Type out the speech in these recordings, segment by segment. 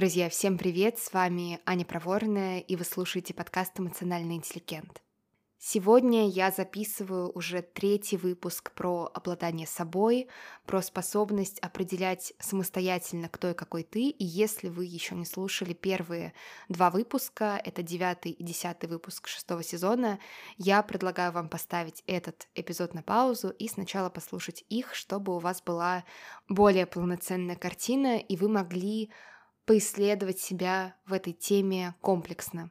Друзья, всем привет! С вами Аня Проворная, и вы слушаете подкаст «Эмоциональный интеллигент». Сегодня я записываю уже третий выпуск про обладание собой, про способность определять самостоятельно, кто и какой ты. И если вы еще не слушали первые два выпуска, это девятый и десятый выпуск шестого сезона, я предлагаю вам поставить этот эпизод на паузу и сначала послушать их, чтобы у вас была более полноценная картина, и вы могли поисследовать себя в этой теме комплексно.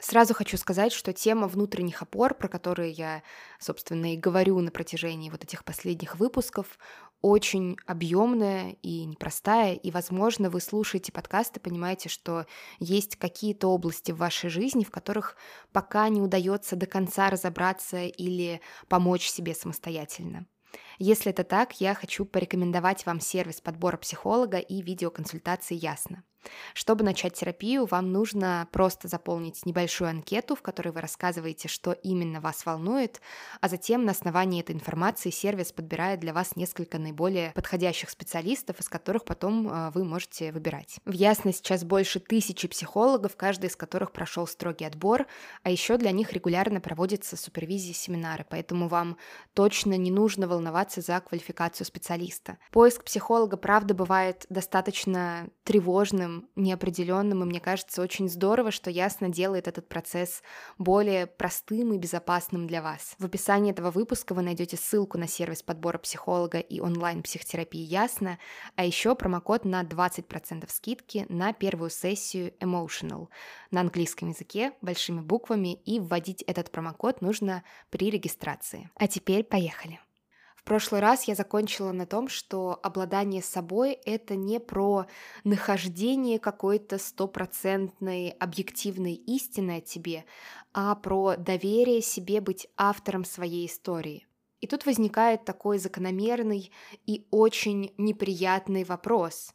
Сразу хочу сказать, что тема внутренних опор, про которые я, собственно, и говорю на протяжении вот этих последних выпусков, очень объемная и непростая, и, возможно, вы слушаете подкасты, понимаете, что есть какие-то области в вашей жизни, в которых пока не удается до конца разобраться или помочь себе самостоятельно. Если это так, я хочу порекомендовать вам сервис подбора психолога и видеоконсультации «Ясно». Чтобы начать терапию, вам нужно просто заполнить небольшую анкету, в которой вы рассказываете, что именно вас волнует, а затем на основании этой информации сервис подбирает для вас несколько наиболее подходящих специалистов, из которых потом э, вы можете выбирать. В Ясно сейчас больше тысячи психологов, каждый из которых прошел строгий отбор, а еще для них регулярно проводятся супервизии семинары, поэтому вам точно не нужно волноваться за квалификацию специалиста. Поиск психолога, правда, бывает достаточно тревожным, неопределенным, и мне кажется очень здорово, что ясно делает этот процесс более простым и безопасным для вас. В описании этого выпуска вы найдете ссылку на сервис подбора психолога и онлайн-психотерапии Ясно, а еще промокод на 20% скидки на первую сессию Emotional на английском языке большими буквами, и вводить этот промокод нужно при регистрации. А теперь поехали! Прошлый раз я закончила на том, что обладание собой — это не про нахождение какой-то стопроцентной объективной истины о тебе, а про доверие себе быть автором своей истории. И тут возникает такой закономерный и очень неприятный вопрос.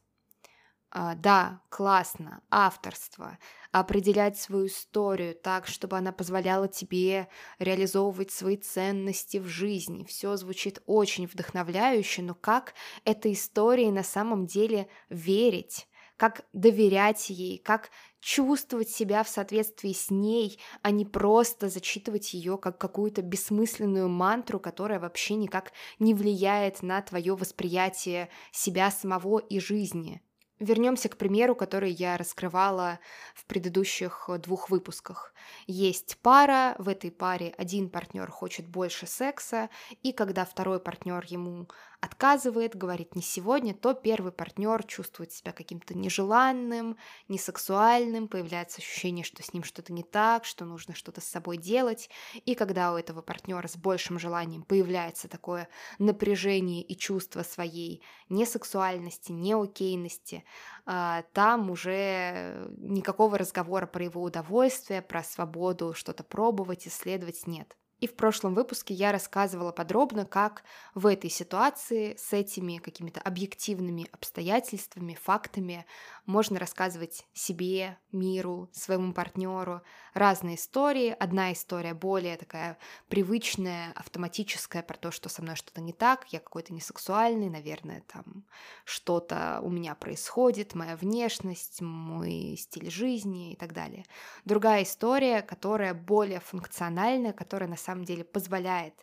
А, да, классно, авторство, определять свою историю так, чтобы она позволяла тебе реализовывать свои ценности в жизни. Все звучит очень вдохновляюще, но как этой истории на самом деле верить? Как доверять ей, как чувствовать себя в соответствии с ней, а не просто зачитывать ее как какую-то бессмысленную мантру, которая вообще никак не влияет на твое восприятие себя самого и жизни. Вернемся к примеру, который я раскрывала в предыдущих э, двух выпусках. Есть пара, в этой паре один партнер хочет больше секса, и когда второй партнер ему отказывает, говорит не сегодня, то первый партнер чувствует себя каким-то нежеланным, несексуальным, появляется ощущение, что с ним что-то не так, что нужно что-то с собой делать. И когда у этого партнера с большим желанием появляется такое напряжение и чувство своей несексуальности, неокейности, а, там уже никакого разговора про его удовольствие, про свободу что-то пробовать, исследовать нет. И в прошлом выпуске я рассказывала подробно, как в этой ситуации с этими какими-то объективными обстоятельствами, фактами можно рассказывать себе, миру, своему партнеру разные истории. Одна история более такая привычная, автоматическая про то, что со мной что-то не так, я какой-то несексуальный, наверное, там что-то у меня происходит, моя внешность, мой стиль жизни и так далее. Другая история, которая более функциональная, которая на самом деле позволяет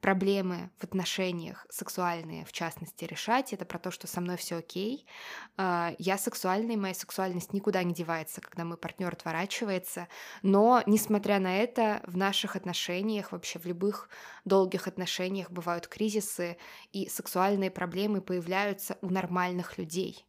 проблемы в отношениях сексуальные, в частности, решать. Это про то, что со мной все окей, а, я сексуальный, моя сексуальность никуда не девается, когда мой партнер отворачивается. Но, несмотря на это, в наших отношениях, вообще в любых долгих отношениях бывают кризисы, и сексуальные проблемы появляются у нормальных людей.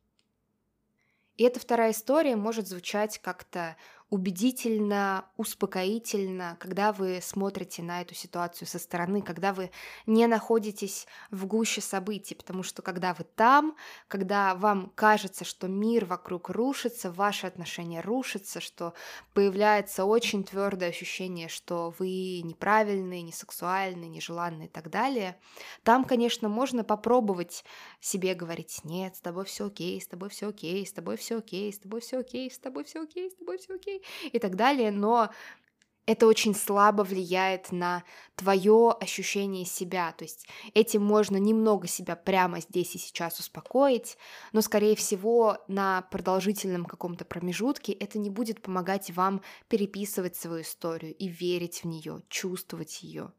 И эта вторая история может звучать как-то убедительно, успокоительно, когда вы смотрите на эту ситуацию со стороны, когда вы не находитесь в гуще событий, потому что когда вы там, когда вам кажется, что мир вокруг рушится, ваши отношения рушатся, что появляется очень твердое ощущение, что вы неправильные, не сексуальные, нежеланные и так далее, там, конечно, можно попробовать себе говорить, нет, с тобой все окей, с тобой все окей, с тобой все окей, с тобой все окей, с тобой все окей, с тобой все окей, и так далее, но это очень слабо влияет на твое ощущение себя. То есть этим можно немного себя прямо здесь и сейчас успокоить, но, скорее всего, на продолжительном каком-то промежутке это не будет помогать вам переписывать свою историю и верить в нее, чувствовать ее.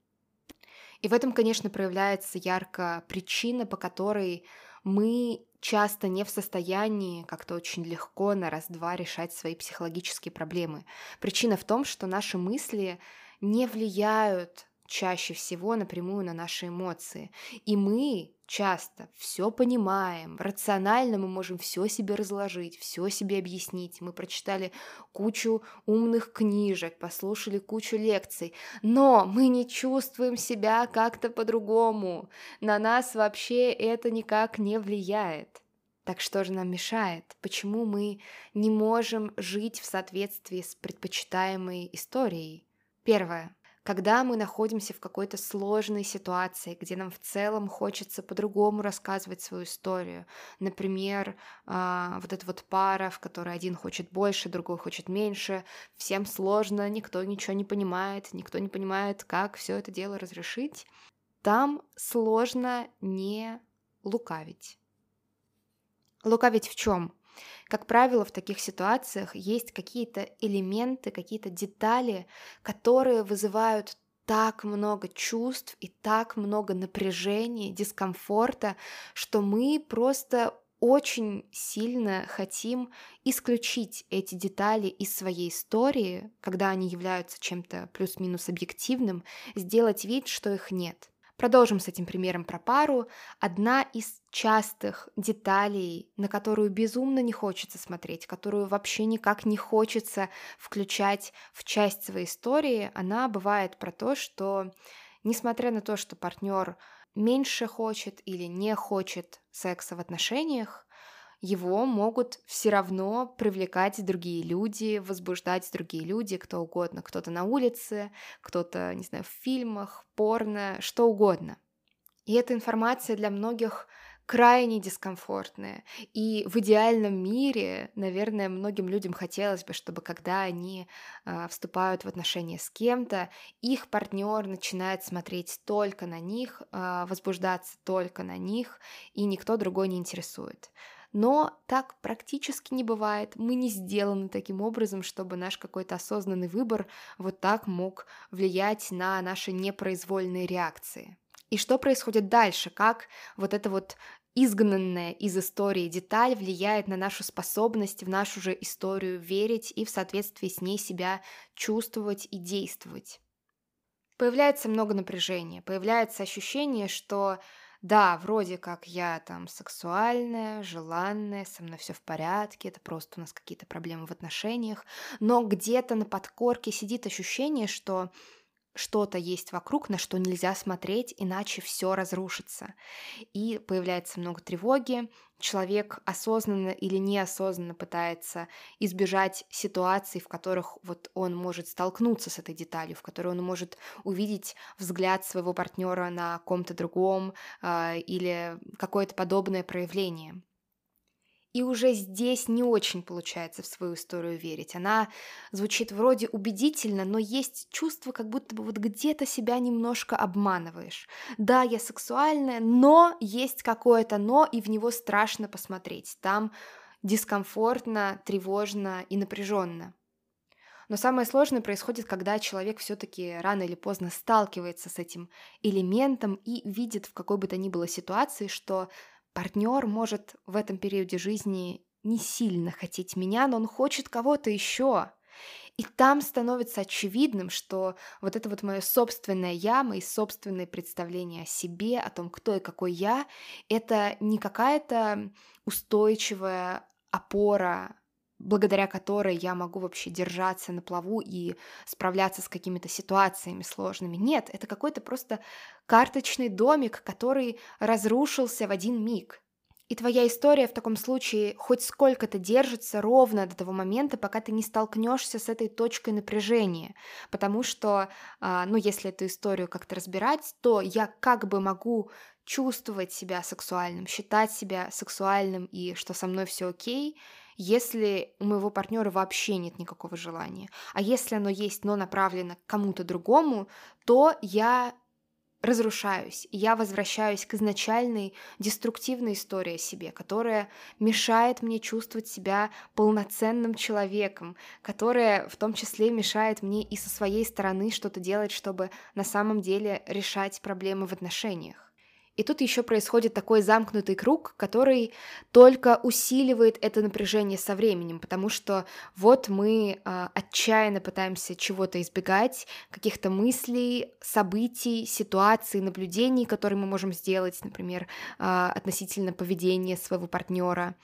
И в этом, конечно, проявляется ярко причина, по которой мы часто не в состоянии как-то очень легко на раз-два решать свои психологические проблемы. Причина в том, что наши мысли не влияют чаще всего напрямую на наши эмоции. И мы часто все понимаем, рационально мы можем все себе разложить, все себе объяснить. Мы прочитали кучу умных книжек, послушали кучу лекций, но мы не чувствуем себя как-то по-другому. На нас вообще это никак не влияет. Так что же нам мешает? Почему мы не можем жить в соответствии с предпочитаемой историей? Первое. Когда мы находимся в какой-то сложной ситуации, где нам в целом хочется по-другому рассказывать свою историю, например, э, вот эта вот пара, в которой один хочет больше, другой хочет меньше, всем сложно, никто ничего не понимает, никто не понимает, как все это дело разрешить, там сложно не лукавить. Лукавить в чем? Как правило, в таких ситуациях есть какие-то элементы, какие-то детали, которые вызывают так много чувств и так много напряжения, дискомфорта, что мы просто очень сильно хотим исключить эти детали из своей истории, когда они являются чем-то плюс-минус объективным, сделать вид, что их нет. Продолжим с этим примером про пару. Одна из частых деталей, на которую безумно не хочется смотреть, которую вообще никак не хочется включать в часть своей истории, она бывает про то, что несмотря на то, что партнер меньше хочет или не хочет секса в отношениях, его могут все равно привлекать другие люди, возбуждать другие люди, кто угодно, кто-то на улице, кто-то, не знаю, в фильмах, порно, что угодно. И эта информация для многих крайне дискомфортная. И в идеальном мире, наверное, многим людям хотелось бы, чтобы когда они э, вступают в отношения с кем-то, их партнер начинает смотреть только на них, э, возбуждаться только на них, и никто другой не интересует. Но так практически не бывает. Мы не сделаны таким образом, чтобы наш какой-то осознанный выбор вот так мог влиять на наши непроизвольные реакции. И что происходит дальше? Как вот это вот изгнанная из истории деталь влияет на нашу способность в нашу же историю верить и в соответствии с ней себя чувствовать и действовать. Появляется много напряжения, появляется ощущение, что да, вроде как я там сексуальная, желанная, со мной все в порядке, это просто у нас какие-то проблемы в отношениях, но где-то на подкорке сидит ощущение, что что-то есть вокруг, на что нельзя смотреть, иначе все разрушится. И появляется много тревоги, человек осознанно или неосознанно пытается избежать ситуаций, в которых вот он может столкнуться с этой деталью, в которой он может увидеть взгляд своего партнера на ком-то другом э, или какое-то подобное проявление. И уже здесь не очень получается в свою историю верить. Она звучит вроде убедительно, но есть чувство, как будто бы вот где-то себя немножко обманываешь. Да, я сексуальная, но есть какое-то но, и в него страшно посмотреть. Там дискомфортно, тревожно и напряженно. Но самое сложное происходит, когда человек все-таки рано или поздно сталкивается с этим элементом и видит в какой бы то ни было ситуации, что Партнер может в этом периоде жизни не сильно хотеть меня, но он хочет кого-то еще. И там становится очевидным, что вот это вот мое собственное я, мои собственные представления о себе, о том, кто и какой я, это не какая-то устойчивая опора благодаря которой я могу вообще держаться на плаву и справляться с какими-то ситуациями сложными. Нет, это какой-то просто карточный домик, который разрушился в один миг. И твоя история в таком случае хоть сколько-то держится ровно до того момента, пока ты не столкнешься с этой точкой напряжения. Потому что, а, ну, если эту историю как-то разбирать, то я как бы могу чувствовать себя сексуальным, считать себя сексуальным и что со мной все окей, если у моего партнера вообще нет никакого желания. А если оно есть, но направлено к кому-то другому, то я разрушаюсь, я возвращаюсь к изначальной деструктивной истории о себе, которая мешает мне чувствовать себя полноценным человеком, которая в том числе мешает мне и со своей стороны что-то делать, чтобы на самом деле решать проблемы в отношениях. И тут еще происходит такой замкнутый круг, который только усиливает это напряжение со временем, потому что вот мы э, отчаянно пытаемся чего-то избегать, каких-то мыслей, событий, ситуаций, наблюдений, которые мы можем сделать, например, э, относительно поведения своего партнера.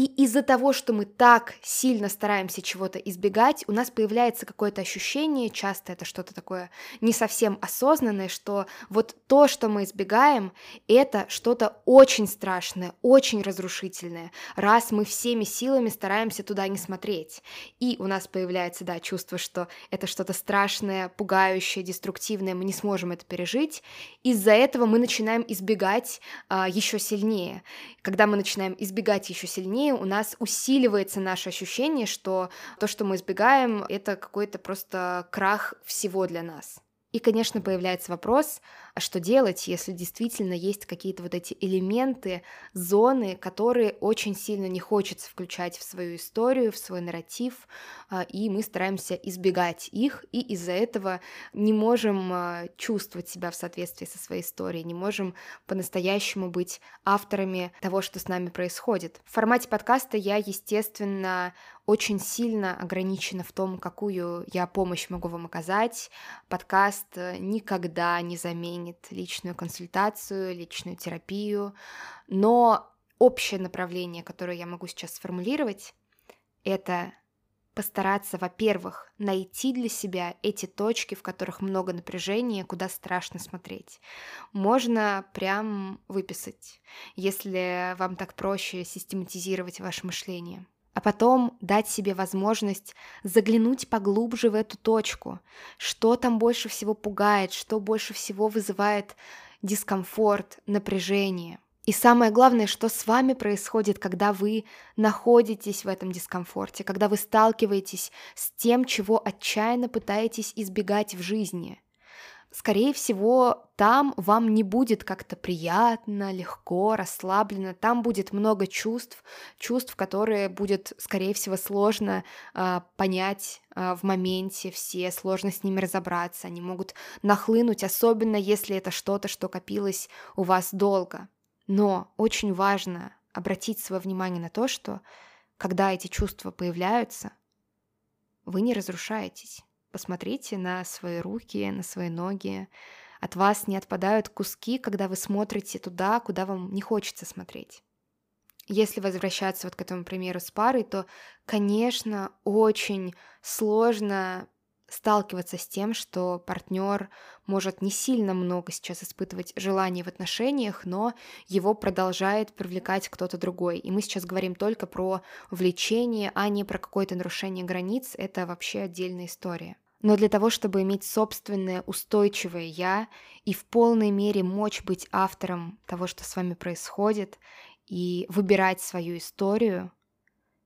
И из-за того, что мы так сильно стараемся чего-то избегать, у нас появляется какое-то ощущение, часто это что-то такое не совсем осознанное, что вот то, что мы избегаем, это что-то очень страшное, очень разрушительное, раз мы всеми силами стараемся туда не смотреть. И у нас появляется, да, чувство, что это что-то страшное, пугающее, деструктивное, мы не сможем это пережить. Из-за этого мы начинаем избегать а, еще сильнее. Когда мы начинаем избегать еще сильнее, у нас усиливается наше ощущение, что то, что мы избегаем, это какой-то просто крах всего для нас. И, конечно, появляется вопрос, а что делать, если действительно есть какие-то вот эти элементы, зоны, которые очень сильно не хочется включать в свою историю, в свой нарратив, а, и мы стараемся избегать их, и из-за этого не можем а, чувствовать себя в соответствии со своей историей, не можем по-настоящему быть авторами того, что с нами происходит. В формате подкаста я, естественно, очень сильно ограничена в том, какую я помощь могу вам оказать. Подкаст э, никогда не заменит личную консультацию, личную терапию, но общее направление, которое я могу сейчас сформулировать, это постараться, во-первых, найти для себя эти точки, в которых много напряжения, куда страшно смотреть. Можно прям выписать, если вам так проще систематизировать ваше мышление а потом дать себе возможность заглянуть поглубже в эту точку, что там больше всего пугает, что больше всего вызывает дискомфорт, напряжение. И самое главное, что с вами происходит, когда вы находитесь в этом дискомфорте, когда вы сталкиваетесь с тем, чего отчаянно пытаетесь избегать в жизни – скорее всего, там вам не будет как-то приятно, легко, расслабленно. Там будет много чувств, чувств, которые будет, скорее всего, сложно э, понять э, в моменте все, сложно с ними разобраться. Они могут нахлынуть, особенно если это что-то, что копилось у вас долго. Но очень важно обратить свое внимание на то, что когда эти чувства появляются, вы не разрушаетесь Посмотрите на свои руки, на свои ноги. От вас не отпадают куски, когда вы смотрите туда, куда вам не хочется смотреть. Если возвращаться вот к этому примеру с парой, то, конечно, очень сложно сталкиваться с тем, что партнер может не сильно много сейчас испытывать желаний в отношениях, но его продолжает привлекать кто-то другой. И мы сейчас говорим только про влечение, а не про какое-то нарушение границ. Это вообще отдельная история. Но для того, чтобы иметь собственное устойчивое «я» и в полной мере мочь быть автором того, что с вами происходит, и выбирать свою историю,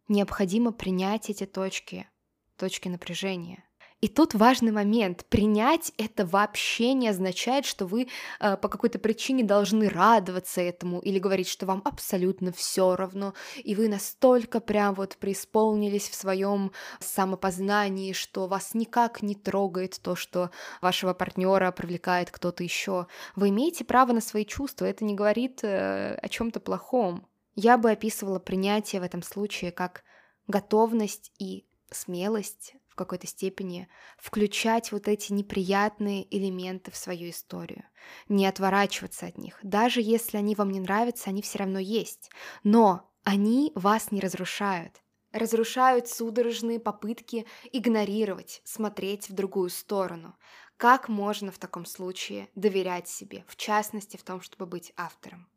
необходимо принять эти точки, точки напряжения – и тут важный момент. Принять это вообще не означает, что вы э, по какой-то причине должны радоваться этому или говорить, что вам абсолютно все равно, и вы настолько прям вот преисполнились в своем самопознании, что вас никак не трогает то, что вашего партнера привлекает кто-то еще. Вы имеете право на свои чувства, это не говорит э, о чем-то плохом. Я бы описывала принятие в этом случае как готовность и смелость в какой-то степени включать вот эти неприятные элементы в свою историю, не отворачиваться от них. Даже если они вам не нравятся, они все равно есть. Но они вас не разрушают. Разрушают судорожные попытки игнорировать, смотреть в другую сторону. Как можно в таком случае доверять себе, в частности в том, чтобы быть автором?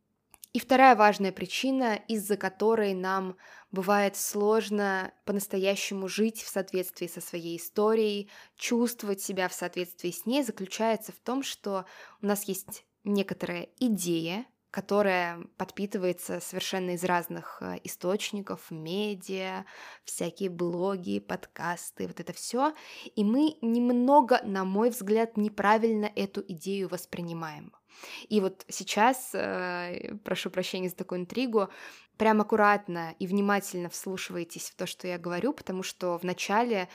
И вторая важная причина, из-за которой нам бывает сложно по-настоящему жить в соответствии со своей историей, чувствовать себя в соответствии с ней, заключается в том, что у нас есть некоторая идея, которая подпитывается совершенно из разных э, источников, медиа, всякие блоги, подкасты, вот это все. И мы немного, на мой взгляд, неправильно эту идею воспринимаем. И вот сейчас, э, прошу прощения за такую интригу, прям аккуратно и внимательно вслушивайтесь в то, что я говорю, потому что вначале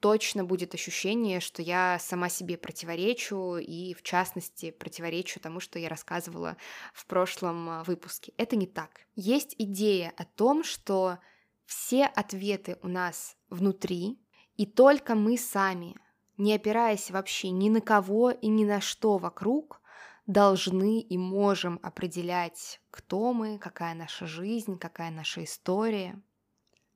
точно будет ощущение, что я сама себе противоречу и, в частности, противоречу тому, что я рассказывала в прошлом а, выпуске. Это не так. Есть идея о том, что все ответы у нас внутри, и только мы сами, не опираясь вообще ни на кого и ни на что вокруг, должны и можем определять, кто мы, какая наша жизнь, какая наша история.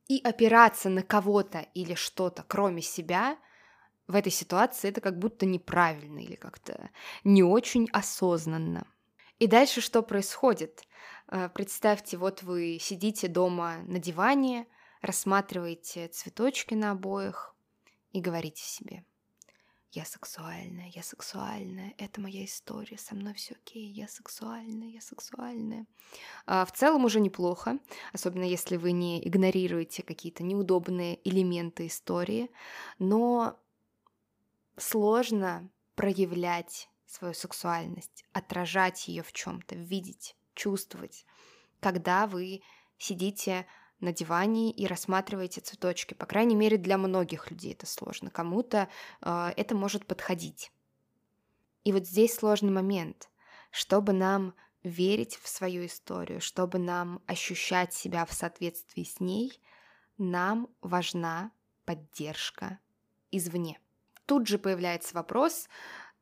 И опираться на кого-то или что-то, кроме себя, в этой ситуации это как будто неправильно или как-то не очень осознанно. И дальше что происходит? Э, представьте, вот вы сидите дома на диване, рассматриваете цветочки на обоях и говорите себе – я сексуальная, я сексуальная, это моя история, со мной все окей, я сексуальная, я сексуальная. А в целом уже неплохо, особенно если вы не игнорируете какие-то неудобные элементы истории, но сложно проявлять свою сексуальность, отражать ее в чем-то, видеть, чувствовать, когда вы сидите на диване и рассматриваете цветочки. По крайней мере, для многих людей это сложно. Кому-то э, это может подходить. И вот здесь сложный момент. Чтобы нам верить в свою историю, чтобы нам ощущать себя в соответствии с ней, нам важна поддержка извне. Тут же появляется вопрос,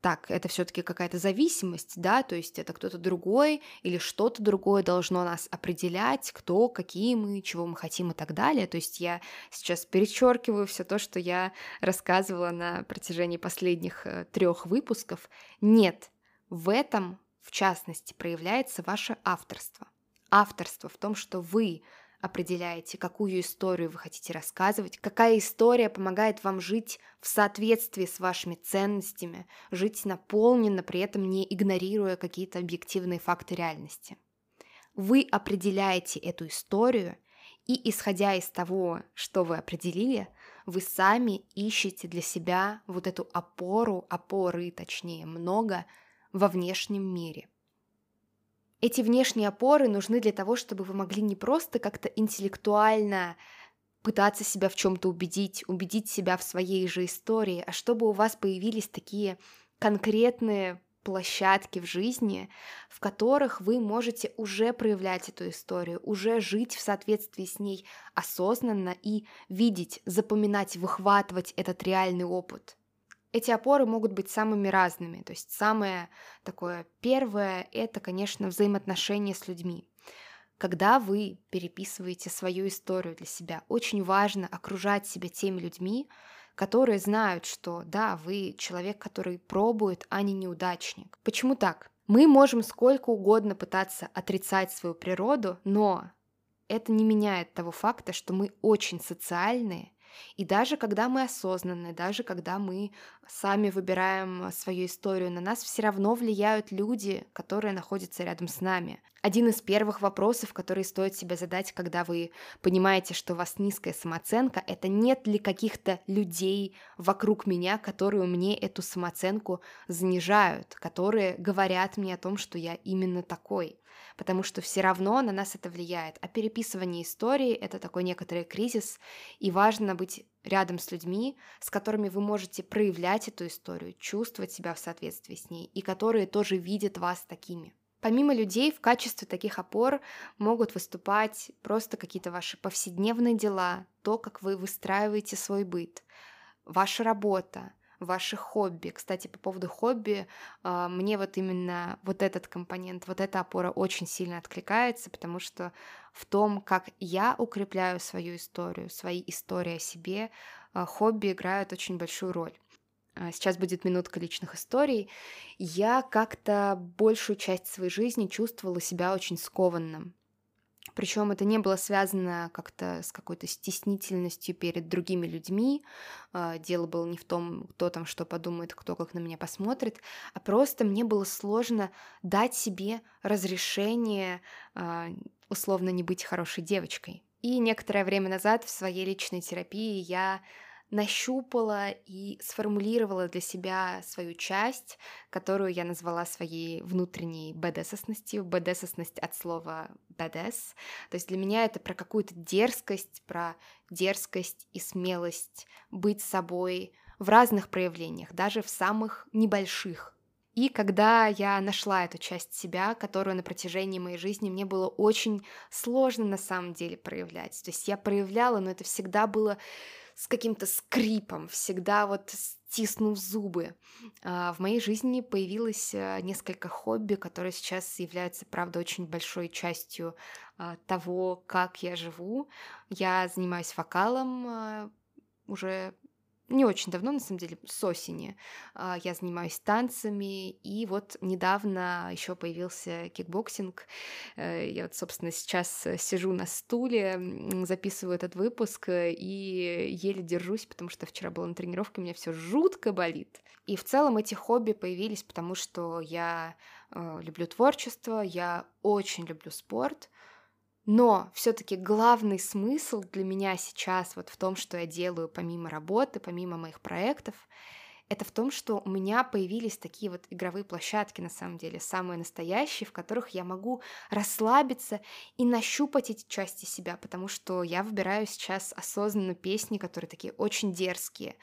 так, это все-таки какая-то зависимость, да, то есть это кто-то другой или что-то другое должно нас определять, кто, какие мы, чего мы хотим и так далее. То есть я сейчас перечеркиваю все то, что я рассказывала на протяжении последних э, трех выпусков. Нет, в этом, в частности, проявляется ваше авторство. Авторство в том, что вы определяете, какую историю вы хотите рассказывать, какая история помогает вам жить в соответствии с вашими ценностями, жить наполненно, при этом не игнорируя какие-то объективные факты реальности. Вы определяете эту историю, и исходя из того, что вы определили, вы сами ищете для себя вот эту опору, опоры, точнее, много во внешнем мире. Эти внешние опоры нужны для того, чтобы вы могли не просто как-то интеллектуально пытаться себя в чем-то убедить, убедить себя в своей же истории, а чтобы у вас появились такие конкретные площадки в жизни, в которых вы можете уже проявлять эту историю, уже жить в соответствии с ней осознанно и видеть, запоминать, выхватывать этот реальный опыт. Эти опоры могут быть самыми разными. То есть самое такое первое — это, конечно, взаимоотношения с людьми. Когда вы переписываете свою историю для себя, очень важно окружать себя теми людьми, которые знают, что да, вы человек, который пробует, а не неудачник. Почему так? Мы можем сколько угодно пытаться отрицать свою природу, но это не меняет того факта, что мы очень социальные, и даже когда мы осознанны, даже когда мы сами выбираем свою историю, на нас все равно влияют люди, которые находятся рядом с нами. Один из первых вопросов, которые стоит себе задать, когда вы понимаете, что у вас низкая самооценка, это нет ли каких-то людей вокруг меня, которые мне эту самооценку занижают, которые говорят мне о том, что я именно такой потому что все равно на нас это влияет. А переписывание истории — это такой некоторый кризис, и важно быть рядом с людьми, с которыми вы можете проявлять эту историю, чувствовать себя в соответствии с ней, и которые тоже видят вас такими. Помимо людей в качестве таких опор могут выступать просто какие-то ваши повседневные дела, то, как вы выстраиваете свой быт, ваша работа, ваши хобби. Кстати, по поводу хобби, а, мне вот именно вот этот компонент, вот эта опора очень сильно откликается, потому что в том, как я укрепляю свою историю, свои истории о себе, а, хобби играют очень большую роль. А, сейчас будет минутка личных историй. Я как-то большую часть своей жизни чувствовала себя очень скованным Причем это не было связано как-то с какой-то стеснительностью перед другими людьми. А, дело было не в том, кто там что подумает, кто как на меня посмотрит, а просто мне было сложно дать себе разрешение а, условно не быть хорошей девочкой. И некоторое время назад в своей личной терапии я нащупала и сформулировала для себя свою часть, которую я назвала своей внутренней бэдэсосностью. Бэдэсосность от слова бэдэс. То есть для меня это про какую-то дерзкость, про дерзкость и смелость быть собой в разных проявлениях, даже в самых небольших. И когда я нашла эту часть себя, которую на протяжении моей жизни мне было очень сложно на самом деле проявлять. То есть я проявляла, но это всегда было с каким-то скрипом, всегда вот стиснув зубы. А, в моей жизни появилось э, несколько хобби, которые сейчас являются, правда, очень большой частью а, того, как я живу. Я занимаюсь вокалом а, уже не очень давно, на самом деле, с осени. А, я занимаюсь танцами, и вот недавно еще появился кикбоксинг. Э, я вот, собственно, сейчас сижу на стуле, записываю этот выпуск э, и еле держусь, потому что вчера была на тренировке, у меня все жутко болит. И в целом эти хобби появились, потому что я э, люблю творчество, я очень люблю спорт, но все-таки главный смысл для меня сейчас вот в том, что я делаю помимо работы, помимо моих проектов, это в том, что у меня появились такие вот игровые площадки, на самом деле, самые настоящие, в которых я могу расслабиться и нащупать эти части себя, потому что я выбираю сейчас осознанно песни, которые такие очень дерзкие,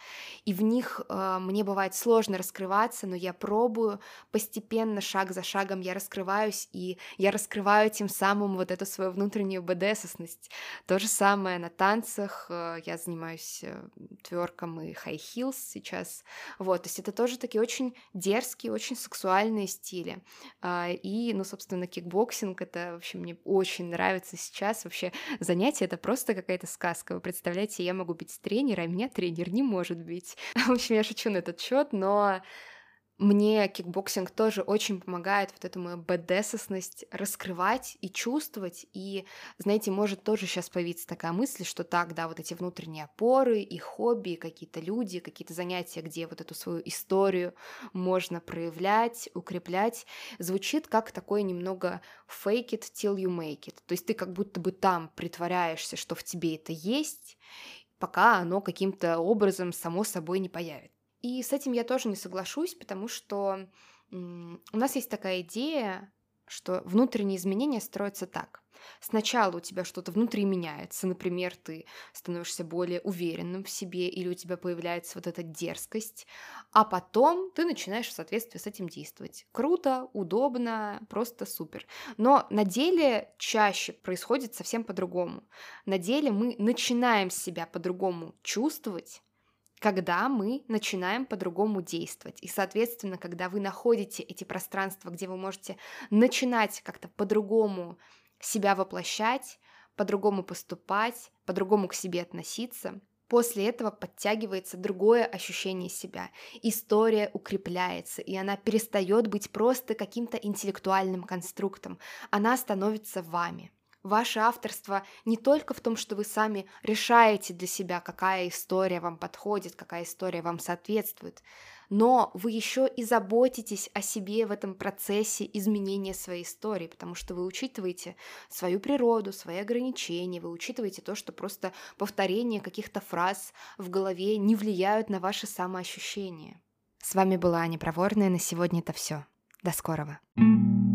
и в них э, мне бывает сложно раскрываться, но я пробую постепенно, шаг за шагом я раскрываюсь, и я раскрываю тем самым вот эту свою внутреннюю badass овность. То же самое на танцах, э, я занимаюсь э, тверком и high heels сейчас, вот, то есть это тоже такие очень дерзкие, очень сексуальные стили. А, и, ну, собственно, кикбоксинг, это вообще мне очень нравится сейчас. Вообще занятие это просто какая-то сказка. Вы представляете, я могу быть тренером, а меня тренер не может быть. В общем, я шучу на этот счет, но мне кикбоксинг тоже очень помогает вот эту мою badass овность раскрывать и чувствовать. И, знаете, может тоже сейчас появиться такая мысль, что так, да, вот эти внутренние опоры и хобби, какие-то люди, какие-то занятия, где вот эту свою историю можно проявлять, укреплять, звучит как такое немного fake it till you make it. То есть ты как будто бы там притворяешься, что в тебе это есть, пока оно каким-то образом само собой не появится. И с этим я тоже не соглашусь, потому что у нас есть такая идея, что внутренние изменения строятся так. Сначала у тебя что-то внутри меняется, например, ты становишься более уверенным в себе или у тебя появляется вот эта дерзкость, а потом ты начинаешь в соответствии с этим действовать. Круто, удобно, просто супер. Но на деле чаще происходит совсем по-другому. На деле мы начинаем себя по-другому чувствовать, когда мы начинаем по-другому действовать. И, соответственно, когда вы находите эти пространства, где вы можете начинать как-то по-другому себя воплощать, по-другому поступать, по-другому к себе относиться, после этого подтягивается другое ощущение себя. История укрепляется, и она перестает быть просто каким-то интеллектуальным конструктом. Она становится вами. Ваше авторство не только в том, что вы сами решаете для себя, какая история вам подходит, какая история вам соответствует, но вы еще и заботитесь о себе в этом процессе изменения своей истории, потому что вы учитываете свою природу, свои ограничения, вы учитываете то, что просто повторение каких-то фраз в голове не влияют на ваше самоощущение. С вами была Аня Проворная, на сегодня это все. До скорого. thank you